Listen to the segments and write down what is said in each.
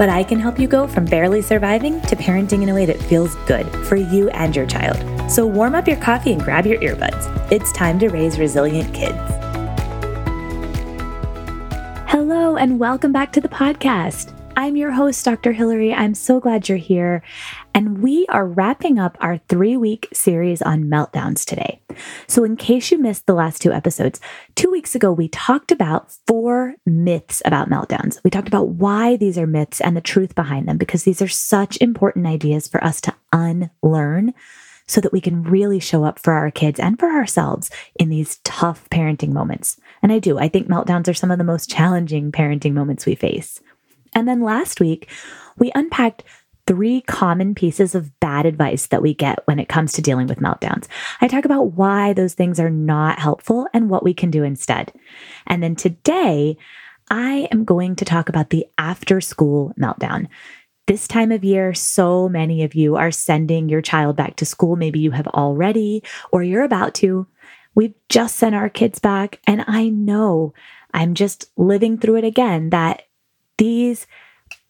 but I can help you go from barely surviving to parenting in a way that feels good for you and your child. So warm up your coffee and grab your earbuds. It's time to raise resilient kids. Hello, and welcome back to the podcast. I'm your host, Dr. Hillary. I'm so glad you're here. And we are wrapping up our three week series on meltdowns today. So, in case you missed the last two episodes, two weeks ago, we talked about four myths about meltdowns. We talked about why these are myths and the truth behind them, because these are such important ideas for us to unlearn so that we can really show up for our kids and for ourselves in these tough parenting moments. And I do, I think meltdowns are some of the most challenging parenting moments we face. And then last week, we unpacked three common pieces of bad advice that we get when it comes to dealing with meltdowns. I talk about why those things are not helpful and what we can do instead. And then today, I am going to talk about the after school meltdown. This time of year, so many of you are sending your child back to school. Maybe you have already, or you're about to. We've just sent our kids back. And I know I'm just living through it again that these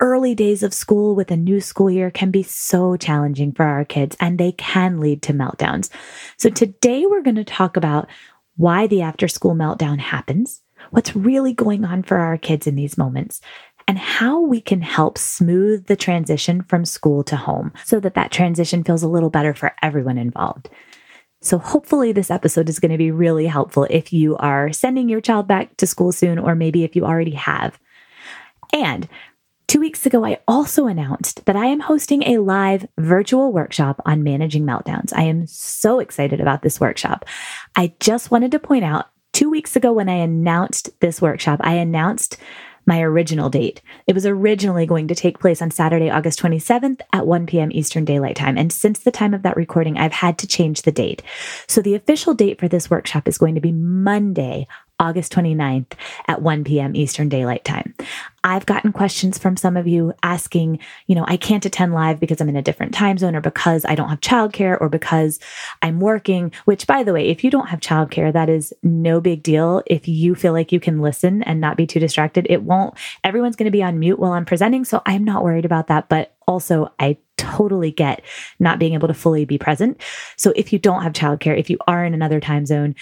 early days of school with a new school year can be so challenging for our kids and they can lead to meltdowns. So, today we're going to talk about why the after school meltdown happens, what's really going on for our kids in these moments, and how we can help smooth the transition from school to home so that that transition feels a little better for everyone involved. So, hopefully, this episode is going to be really helpful if you are sending your child back to school soon, or maybe if you already have. And Two weeks ago, I also announced that I am hosting a live virtual workshop on managing meltdowns. I am so excited about this workshop. I just wanted to point out two weeks ago, when I announced this workshop, I announced my original date. It was originally going to take place on Saturday, August 27th at 1 p.m. Eastern Daylight Time. And since the time of that recording, I've had to change the date. So the official date for this workshop is going to be Monday, August 29th at 1 p.m. Eastern Daylight Time. I've gotten questions from some of you asking, you know, I can't attend live because I'm in a different time zone or because I don't have childcare or because I'm working, which by the way, if you don't have childcare, that is no big deal. If you feel like you can listen and not be too distracted, it won't, everyone's going to be on mute while I'm presenting. So I'm not worried about that. But also, I totally get not being able to fully be present. So if you don't have childcare, if you are in another time zone,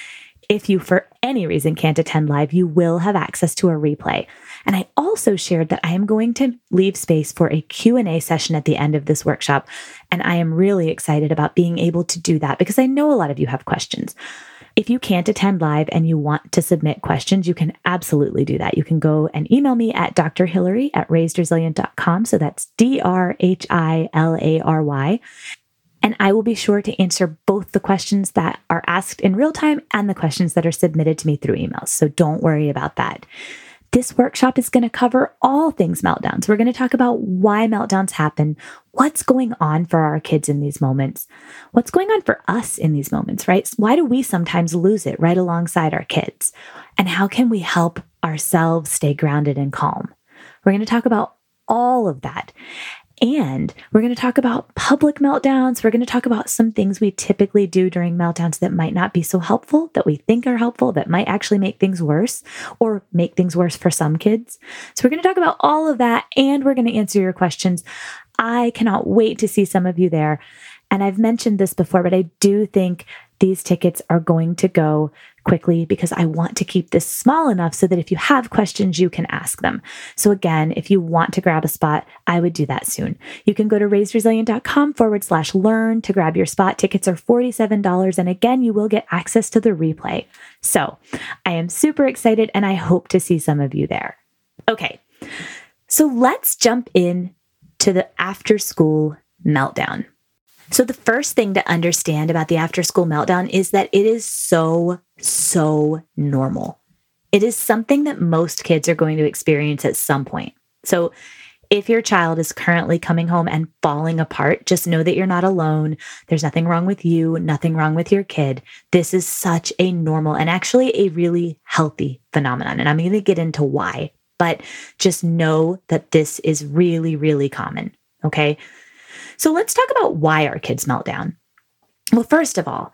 if you for any reason can't attend live, you will have access to a replay. And I also shared that I am going to leave space for a Q&A session at the end of this workshop, and I am really excited about being able to do that because I know a lot of you have questions. If you can't attend live and you want to submit questions, you can absolutely do that. You can go and email me at drhillary at raisedresilient.com. So that's D R H I L A R Y. And I will be sure to answer both the questions that are asked in real time and the questions that are submitted to me through emails. So don't worry about that. This workshop is going to cover all things meltdowns. We're going to talk about why meltdowns happen, what's going on for our kids in these moments, what's going on for us in these moments, right? Why do we sometimes lose it right alongside our kids? And how can we help ourselves stay grounded and calm? We're going to talk about all of that. And we're going to talk about public meltdowns. We're going to talk about some things we typically do during meltdowns that might not be so helpful, that we think are helpful, that might actually make things worse or make things worse for some kids. So, we're going to talk about all of that and we're going to answer your questions. I cannot wait to see some of you there. And I've mentioned this before, but I do think these tickets are going to go quickly because I want to keep this small enough so that if you have questions, you can ask them. So, again, if you want to grab a spot, I would do that soon. You can go to raisedresilient.com forward slash learn to grab your spot. Tickets are $47. And again, you will get access to the replay. So, I am super excited and I hope to see some of you there. Okay, so let's jump in to the after school meltdown. So, the first thing to understand about the after school meltdown is that it is so, so normal. It is something that most kids are going to experience at some point. So, if your child is currently coming home and falling apart, just know that you're not alone. There's nothing wrong with you, nothing wrong with your kid. This is such a normal and actually a really healthy phenomenon. And I'm going to get into why, but just know that this is really, really common. Okay. So let's talk about why our kids melt down. Well, first of all,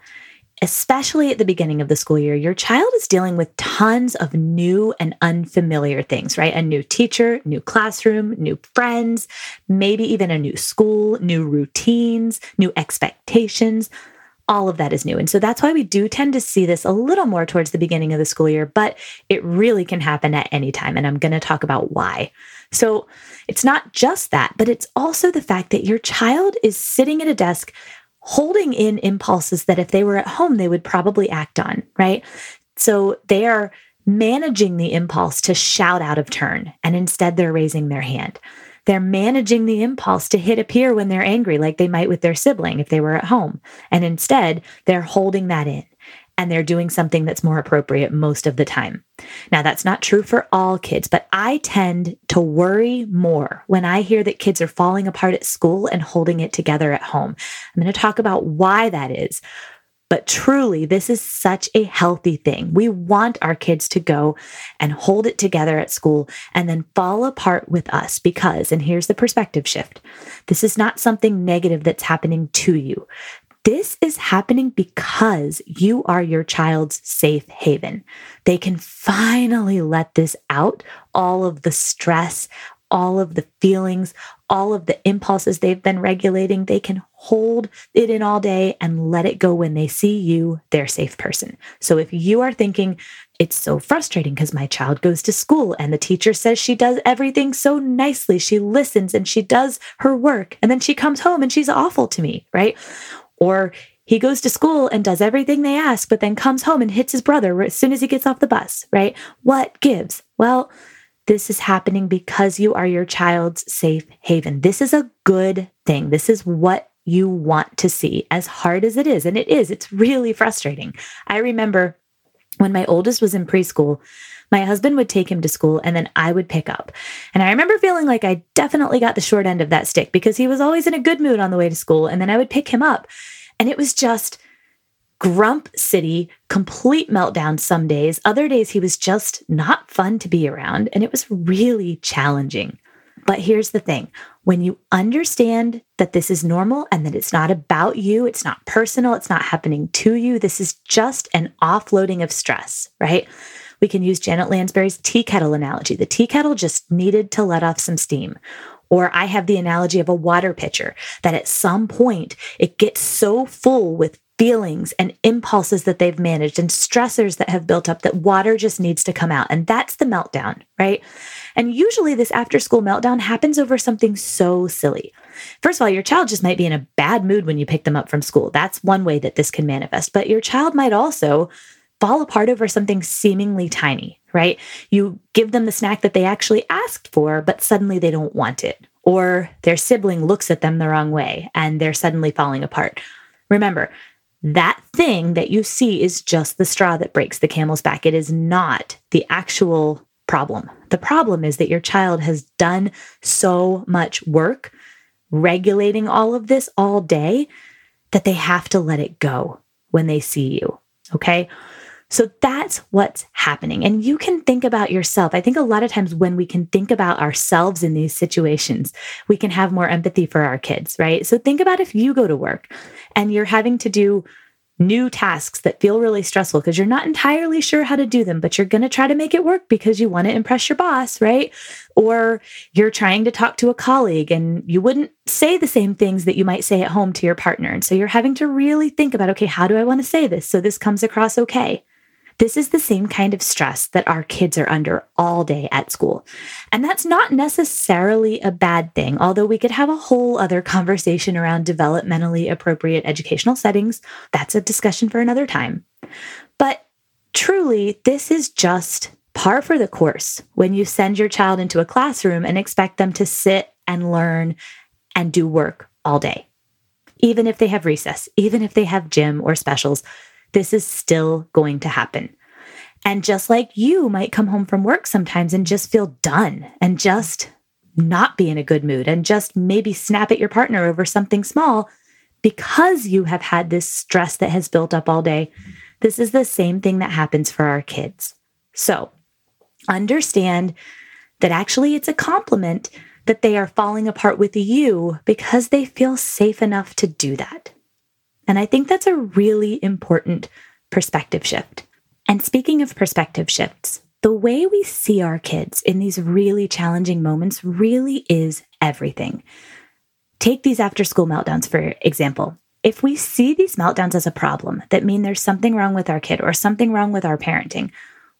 especially at the beginning of the school year, your child is dealing with tons of new and unfamiliar things, right? A new teacher, new classroom, new friends, maybe even a new school, new routines, new expectations. All of that is new. And so that's why we do tend to see this a little more towards the beginning of the school year, but it really can happen at any time. And I'm going to talk about why. So it's not just that, but it's also the fact that your child is sitting at a desk holding in impulses that if they were at home, they would probably act on, right? So they are managing the impulse to shout out of turn, and instead they're raising their hand. They're managing the impulse to hit a peer when they're angry, like they might with their sibling if they were at home. And instead, they're holding that in and they're doing something that's more appropriate most of the time. Now, that's not true for all kids, but I tend to worry more when I hear that kids are falling apart at school and holding it together at home. I'm going to talk about why that is. But truly, this is such a healthy thing. We want our kids to go and hold it together at school and then fall apart with us because, and here's the perspective shift this is not something negative that's happening to you. This is happening because you are your child's safe haven. They can finally let this out, all of the stress, all of the feelings, all of the impulses they've been regulating. They can hold it in all day and let it go when they see you, their safe person. So if you are thinking, it's so frustrating because my child goes to school and the teacher says she does everything so nicely. She listens and she does her work. And then she comes home and she's awful to me, right? Or he goes to school and does everything they ask, but then comes home and hits his brother as soon as he gets off the bus, right? What gives? Well, this is happening because you are your child's safe haven. This is a good thing. This is what you want to see, as hard as it is. And it is, it's really frustrating. I remember when my oldest was in preschool, my husband would take him to school and then I would pick up. And I remember feeling like I definitely got the short end of that stick because he was always in a good mood on the way to school. And then I would pick him up. And it was just grump city, complete meltdown some days. Other days, he was just not fun to be around. And it was really challenging. But here's the thing when you understand that this is normal and that it's not about you, it's not personal, it's not happening to you, this is just an offloading of stress, right? We can use Janet Lansbury's tea kettle analogy. The tea kettle just needed to let off some steam. Or I have the analogy of a water pitcher that at some point it gets so full with feelings and impulses that they've managed and stressors that have built up that water just needs to come out. And that's the meltdown, right? And usually this after school meltdown happens over something so silly. First of all, your child just might be in a bad mood when you pick them up from school. That's one way that this can manifest. But your child might also fall apart over something seemingly tiny, right? You give them the snack that they actually asked for, but suddenly they don't want it. Or their sibling looks at them the wrong way and they're suddenly falling apart. Remember, that thing that you see is just the straw that breaks the camel's back. It is not the actual problem. The problem is that your child has done so much work regulating all of this all day that they have to let it go when they see you. Okay. So that's what's happening. And you can think about yourself. I think a lot of times when we can think about ourselves in these situations, we can have more empathy for our kids, right? So think about if you go to work and you're having to do new tasks that feel really stressful because you're not entirely sure how to do them, but you're going to try to make it work because you want to impress your boss, right? Or you're trying to talk to a colleague and you wouldn't say the same things that you might say at home to your partner. And so you're having to really think about, okay, how do I want to say this so this comes across okay? This is the same kind of stress that our kids are under all day at school. And that's not necessarily a bad thing, although we could have a whole other conversation around developmentally appropriate educational settings. That's a discussion for another time. But truly, this is just par for the course when you send your child into a classroom and expect them to sit and learn and do work all day. Even if they have recess, even if they have gym or specials, this is still going to happen. And just like you might come home from work sometimes and just feel done and just not be in a good mood and just maybe snap at your partner over something small because you have had this stress that has built up all day. This is the same thing that happens for our kids. So understand that actually it's a compliment that they are falling apart with you because they feel safe enough to do that. And I think that's a really important perspective shift. And speaking of perspective shifts, the way we see our kids in these really challenging moments really is everything. Take these after school meltdowns, for example. If we see these meltdowns as a problem that mean there's something wrong with our kid or something wrong with our parenting,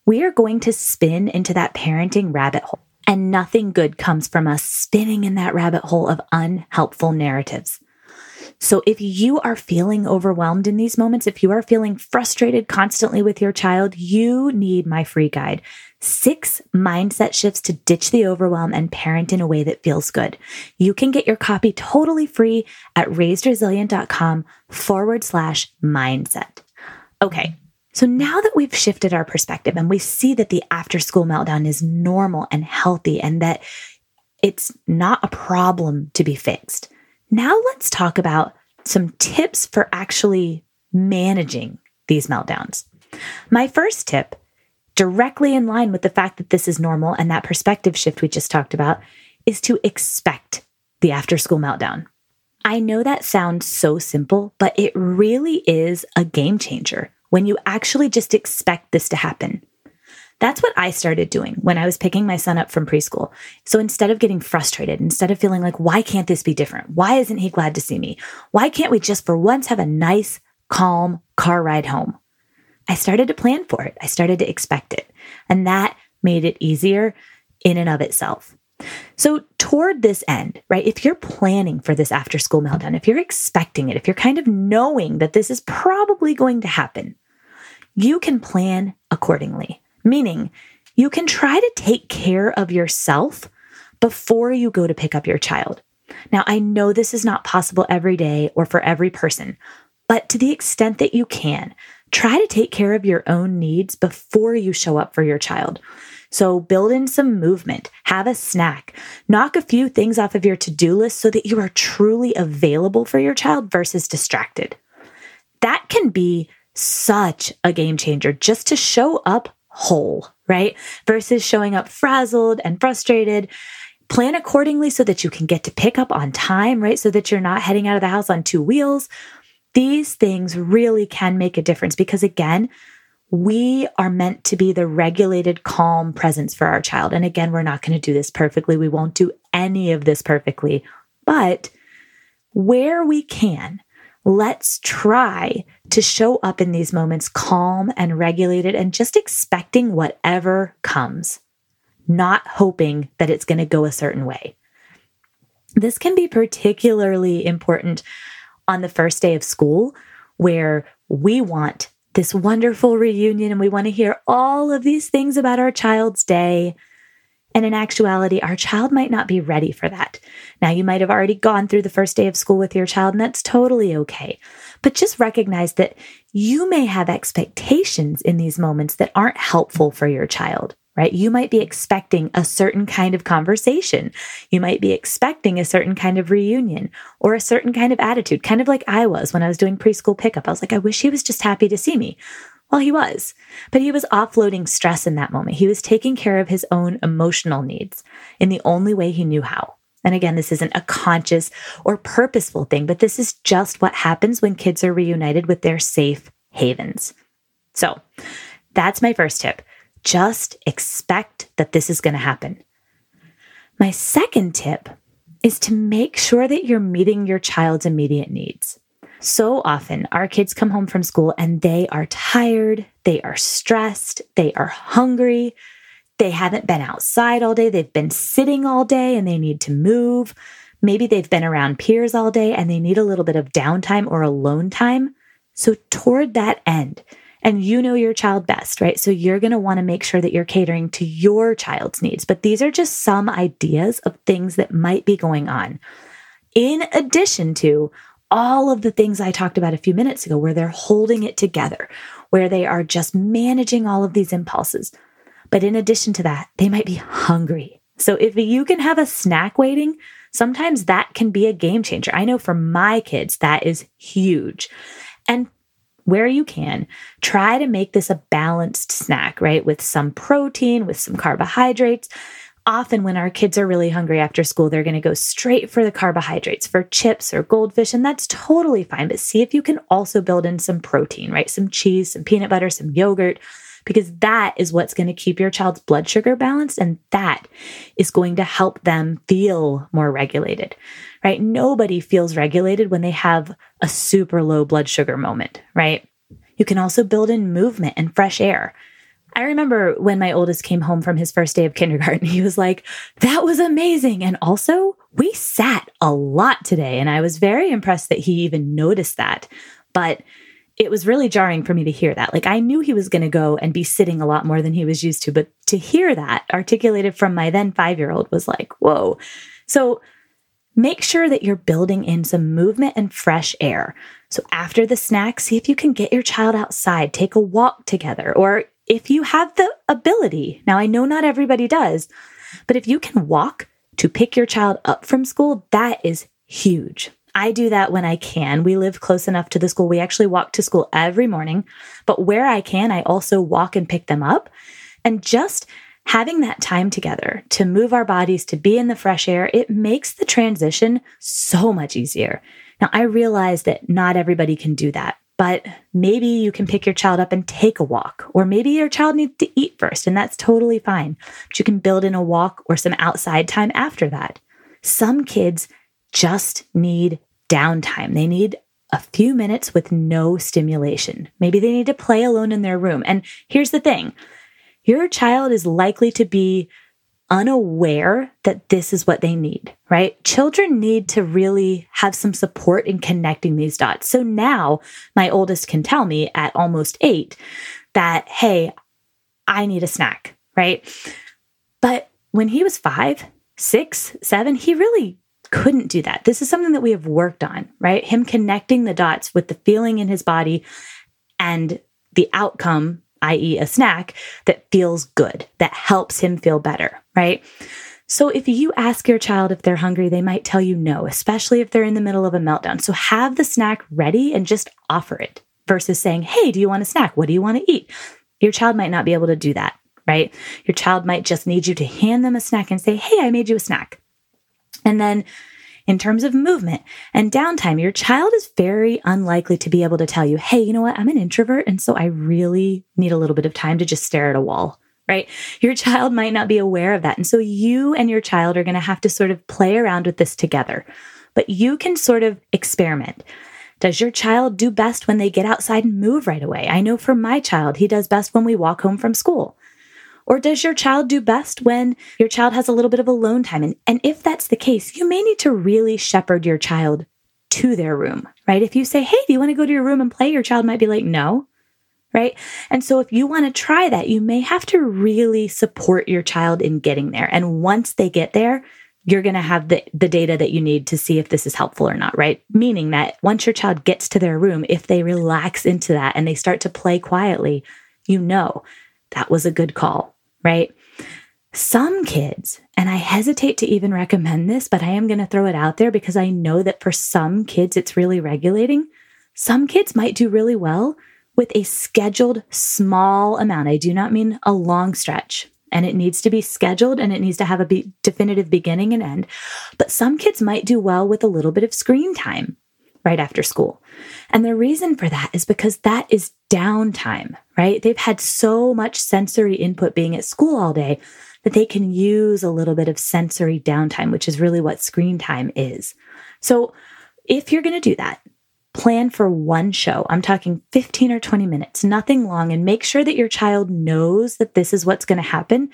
we are going to spin into that parenting rabbit hole. And nothing good comes from us spinning in that rabbit hole of unhelpful narratives. So if you are feeling overwhelmed in these moments, if you are feeling frustrated constantly with your child, you need my free guide. Six mindset shifts to ditch the overwhelm and parent in a way that feels good. You can get your copy totally free at raisedresilient.com forward slash mindset. Okay. So now that we've shifted our perspective and we see that the after school meltdown is normal and healthy and that it's not a problem to be fixed, now let's talk about some tips for actually managing these meltdowns. My first tip, directly in line with the fact that this is normal and that perspective shift we just talked about, is to expect the after school meltdown. I know that sounds so simple, but it really is a game changer when you actually just expect this to happen. That's what I started doing when I was picking my son up from preschool. So instead of getting frustrated, instead of feeling like, why can't this be different? Why isn't he glad to see me? Why can't we just for once have a nice, calm car ride home? I started to plan for it. I started to expect it. And that made it easier in and of itself. So, toward this end, right, if you're planning for this after school meltdown, if you're expecting it, if you're kind of knowing that this is probably going to happen, you can plan accordingly. Meaning, you can try to take care of yourself before you go to pick up your child. Now, I know this is not possible every day or for every person, but to the extent that you can, try to take care of your own needs before you show up for your child. So, build in some movement, have a snack, knock a few things off of your to do list so that you are truly available for your child versus distracted. That can be such a game changer just to show up whole, right? Versus showing up frazzled and frustrated. Plan accordingly so that you can get to pick up on time, right? So that you're not heading out of the house on two wheels. These things really can make a difference because, again, we are meant to be the regulated, calm presence for our child. And again, we're not going to do this perfectly. We won't do any of this perfectly. But where we can, let's try to show up in these moments calm and regulated and just expecting whatever comes, not hoping that it's going to go a certain way. This can be particularly important on the first day of school where we want this wonderful reunion and we want to hear all of these things about our child's day. And in actuality, our child might not be ready for that. Now, you might have already gone through the first day of school with your child, and that's totally okay. But just recognize that you may have expectations in these moments that aren't helpful for your child, right? You might be expecting a certain kind of conversation. You might be expecting a certain kind of reunion or a certain kind of attitude, kind of like I was when I was doing preschool pickup. I was like, I wish he was just happy to see me. Well, he was, but he was offloading stress in that moment. He was taking care of his own emotional needs in the only way he knew how. And again, this isn't a conscious or purposeful thing, but this is just what happens when kids are reunited with their safe havens. So that's my first tip. Just expect that this is going to happen. My second tip is to make sure that you're meeting your child's immediate needs. So often, our kids come home from school and they are tired, they are stressed, they are hungry, they haven't been outside all day, they've been sitting all day and they need to move. Maybe they've been around peers all day and they need a little bit of downtime or alone time. So, toward that end, and you know your child best, right? So, you're going to want to make sure that you're catering to your child's needs. But these are just some ideas of things that might be going on. In addition to all of the things I talked about a few minutes ago, where they're holding it together, where they are just managing all of these impulses. But in addition to that, they might be hungry. So if you can have a snack waiting, sometimes that can be a game changer. I know for my kids, that is huge. And where you can, try to make this a balanced snack, right? With some protein, with some carbohydrates. Often, when our kids are really hungry after school, they're going to go straight for the carbohydrates, for chips or goldfish, and that's totally fine. But see if you can also build in some protein, right? Some cheese, some peanut butter, some yogurt, because that is what's going to keep your child's blood sugar balanced and that is going to help them feel more regulated, right? Nobody feels regulated when they have a super low blood sugar moment, right? You can also build in movement and fresh air. I remember when my oldest came home from his first day of kindergarten, he was like, That was amazing. And also, we sat a lot today. And I was very impressed that he even noticed that. But it was really jarring for me to hear that. Like I knew he was going to go and be sitting a lot more than he was used to, but to hear that articulated from my then five year old was like, whoa. So make sure that you're building in some movement and fresh air. So after the snack, see if you can get your child outside, take a walk together, or if you have the ability. Now, I know not everybody does, but if you can walk to pick your child up from school, that is huge. I do that when I can. We live close enough to the school. We actually walk to school every morning, but where I can, I also walk and pick them up. And just having that time together to move our bodies, to be in the fresh air, it makes the transition so much easier. Now, I realize that not everybody can do that, but maybe you can pick your child up and take a walk, or maybe your child needs to eat first, and that's totally fine. But you can build in a walk or some outside time after that. Some kids just need downtime. They need a few minutes with no stimulation. Maybe they need to play alone in their room. And here's the thing your child is likely to be unaware that this is what they need, right? Children need to really have some support in connecting these dots. So now my oldest can tell me at almost eight that, hey, I need a snack, right? But when he was five, six, seven, he really couldn't do that. This is something that we have worked on, right? Him connecting the dots with the feeling in his body and the outcome, i.e., a snack that feels good, that helps him feel better, right? So if you ask your child if they're hungry, they might tell you no, especially if they're in the middle of a meltdown. So have the snack ready and just offer it versus saying, Hey, do you want a snack? What do you want to eat? Your child might not be able to do that, right? Your child might just need you to hand them a snack and say, Hey, I made you a snack. And then in terms of movement and downtime, your child is very unlikely to be able to tell you, hey, you know what? I'm an introvert. And so I really need a little bit of time to just stare at a wall, right? Your child might not be aware of that. And so you and your child are going to have to sort of play around with this together. But you can sort of experiment. Does your child do best when they get outside and move right away? I know for my child, he does best when we walk home from school. Or does your child do best when your child has a little bit of alone time? And, and if that's the case, you may need to really shepherd your child to their room, right? If you say, hey, do you want to go to your room and play? Your child might be like, no, right? And so if you want to try that, you may have to really support your child in getting there. And once they get there, you're going to have the, the data that you need to see if this is helpful or not, right? Meaning that once your child gets to their room, if they relax into that and they start to play quietly, you know that was a good call right? Some kids, and I hesitate to even recommend this, but I am going to throw it out there because I know that for some kids, it's really regulating. Some kids might do really well with a scheduled small amount. I do not mean a long stretch, and it needs to be scheduled and it needs to have a be- definitive beginning and end. But some kids might do well with a little bit of screen time right after school. And the reason for that is because that is downtime, right? They've had so much sensory input being at school all day that they can use a little bit of sensory downtime, which is really what screen time is. So if you're going to do that, plan for one show. I'm talking 15 or 20 minutes, nothing long, and make sure that your child knows that this is what's going to happen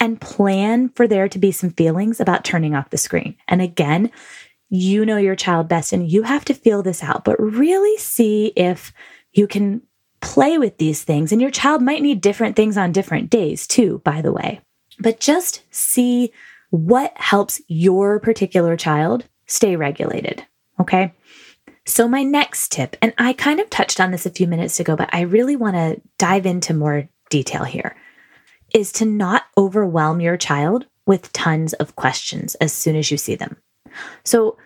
and plan for there to be some feelings about turning off the screen. And again, you know your child best and you have to feel this out, but really see if you can play with these things. And your child might need different things on different days, too, by the way. But just see what helps your particular child stay regulated. Okay. So, my next tip, and I kind of touched on this a few minutes ago, but I really want to dive into more detail here, is to not overwhelm your child with tons of questions as soon as you see them. So,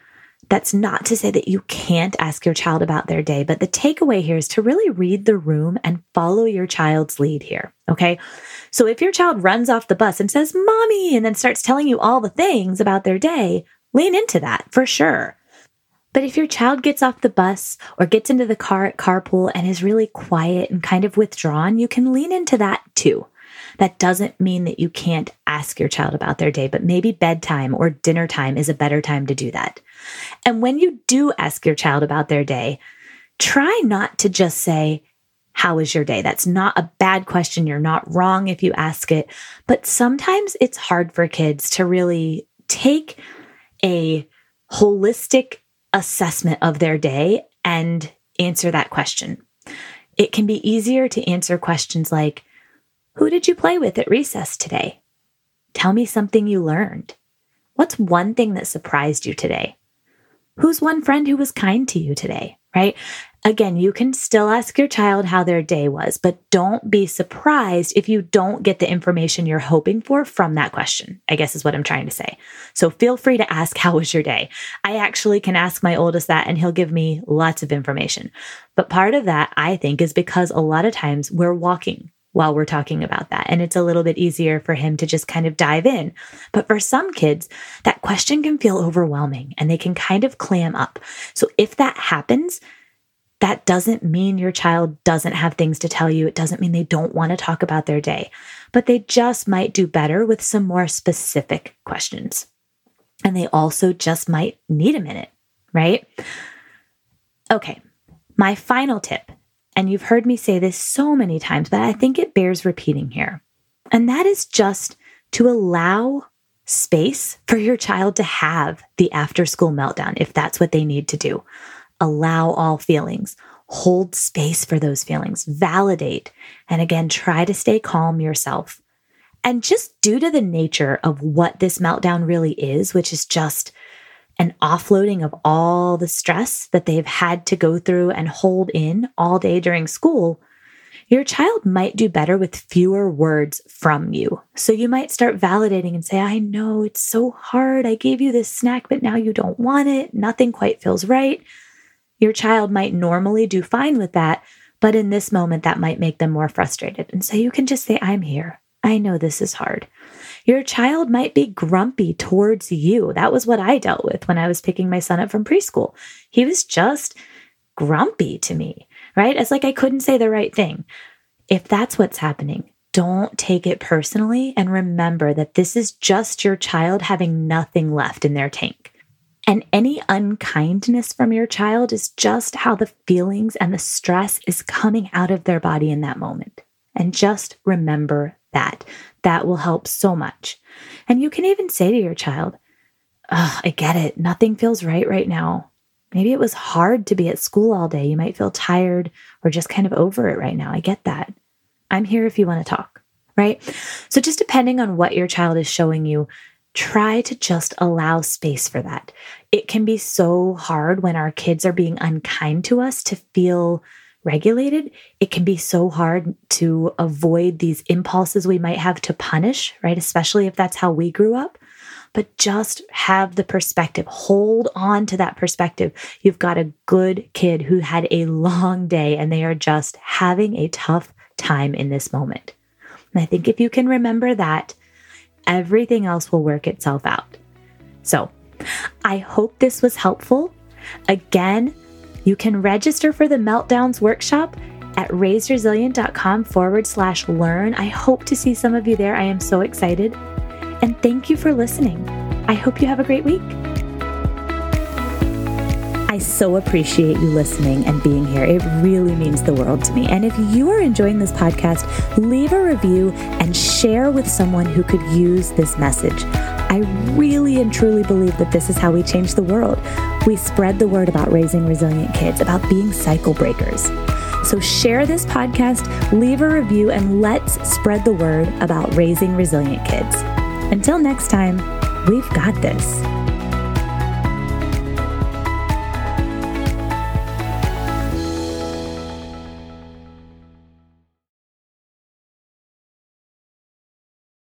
that's not to say that you can't ask your child about their day, but the takeaway here is to really read the room and follow your child's lead here. Okay. So if your child runs off the bus and says, Mommy, and then starts telling you all the things about their day, lean into that for sure. But if your child gets off the bus or gets into the car at carpool and is really quiet and kind of withdrawn, you can lean into that too. That doesn't mean that you can't ask your child about their day, but maybe bedtime or dinner time is a better time to do that. And when you do ask your child about their day, try not to just say, How was your day? That's not a bad question. You're not wrong if you ask it. But sometimes it's hard for kids to really take a holistic assessment of their day and answer that question. It can be easier to answer questions like, who did you play with at recess today? Tell me something you learned. What's one thing that surprised you today? Who's one friend who was kind to you today? Right? Again, you can still ask your child how their day was, but don't be surprised if you don't get the information you're hoping for from that question, I guess is what I'm trying to say. So feel free to ask, How was your day? I actually can ask my oldest that and he'll give me lots of information. But part of that, I think, is because a lot of times we're walking while we're talking about that. And it's a little bit easier for him to just kind of dive in. But for some kids, that question can feel overwhelming and they can kind of clam up. So if that happens, that doesn't mean your child doesn't have things to tell you. It doesn't mean they don't want to talk about their day, but they just might do better with some more specific questions. And they also just might need a minute, right? Okay, my final tip and you've heard me say this so many times, but I think it bears repeating here. And that is just to allow space for your child to have the after school meltdown if that's what they need to do. Allow all feelings, hold space for those feelings, validate, and again, try to stay calm yourself. And just due to the nature of what this meltdown really is, which is just an offloading of all the stress that they've had to go through and hold in all day during school, your child might do better with fewer words from you. So you might start validating and say, I know it's so hard. I gave you this snack, but now you don't want it. Nothing quite feels right. Your child might normally do fine with that, but in this moment, that might make them more frustrated. And so you can just say, I'm here. I know this is hard. Your child might be grumpy towards you. That was what I dealt with when I was picking my son up from preschool. He was just grumpy to me, right? It's like I couldn't say the right thing. If that's what's happening, don't take it personally and remember that this is just your child having nothing left in their tank. And any unkindness from your child is just how the feelings and the stress is coming out of their body in that moment. And just remember that. That will help so much. And you can even say to your child, I get it. Nothing feels right right now. Maybe it was hard to be at school all day. You might feel tired or just kind of over it right now. I get that. I'm here if you want to talk, right? So, just depending on what your child is showing you, try to just allow space for that. It can be so hard when our kids are being unkind to us to feel regulated, it can be so hard to avoid these impulses we might have to punish, right? Especially if that's how we grew up. But just have the perspective, hold on to that perspective. You've got a good kid who had a long day and they are just having a tough time in this moment. And I think if you can remember that, everything else will work itself out. So I hope this was helpful. Again, you can register for the Meltdowns workshop at raisedresilient.com forward slash learn. I hope to see some of you there. I am so excited. And thank you for listening. I hope you have a great week. I so appreciate you listening and being here. It really means the world to me. And if you are enjoying this podcast, leave a review and share with someone who could use this message. I really and truly believe that this is how we change the world. We spread the word about raising resilient kids, about being cycle breakers. So share this podcast, leave a review, and let's spread the word about raising resilient kids. Until next time, we've got this.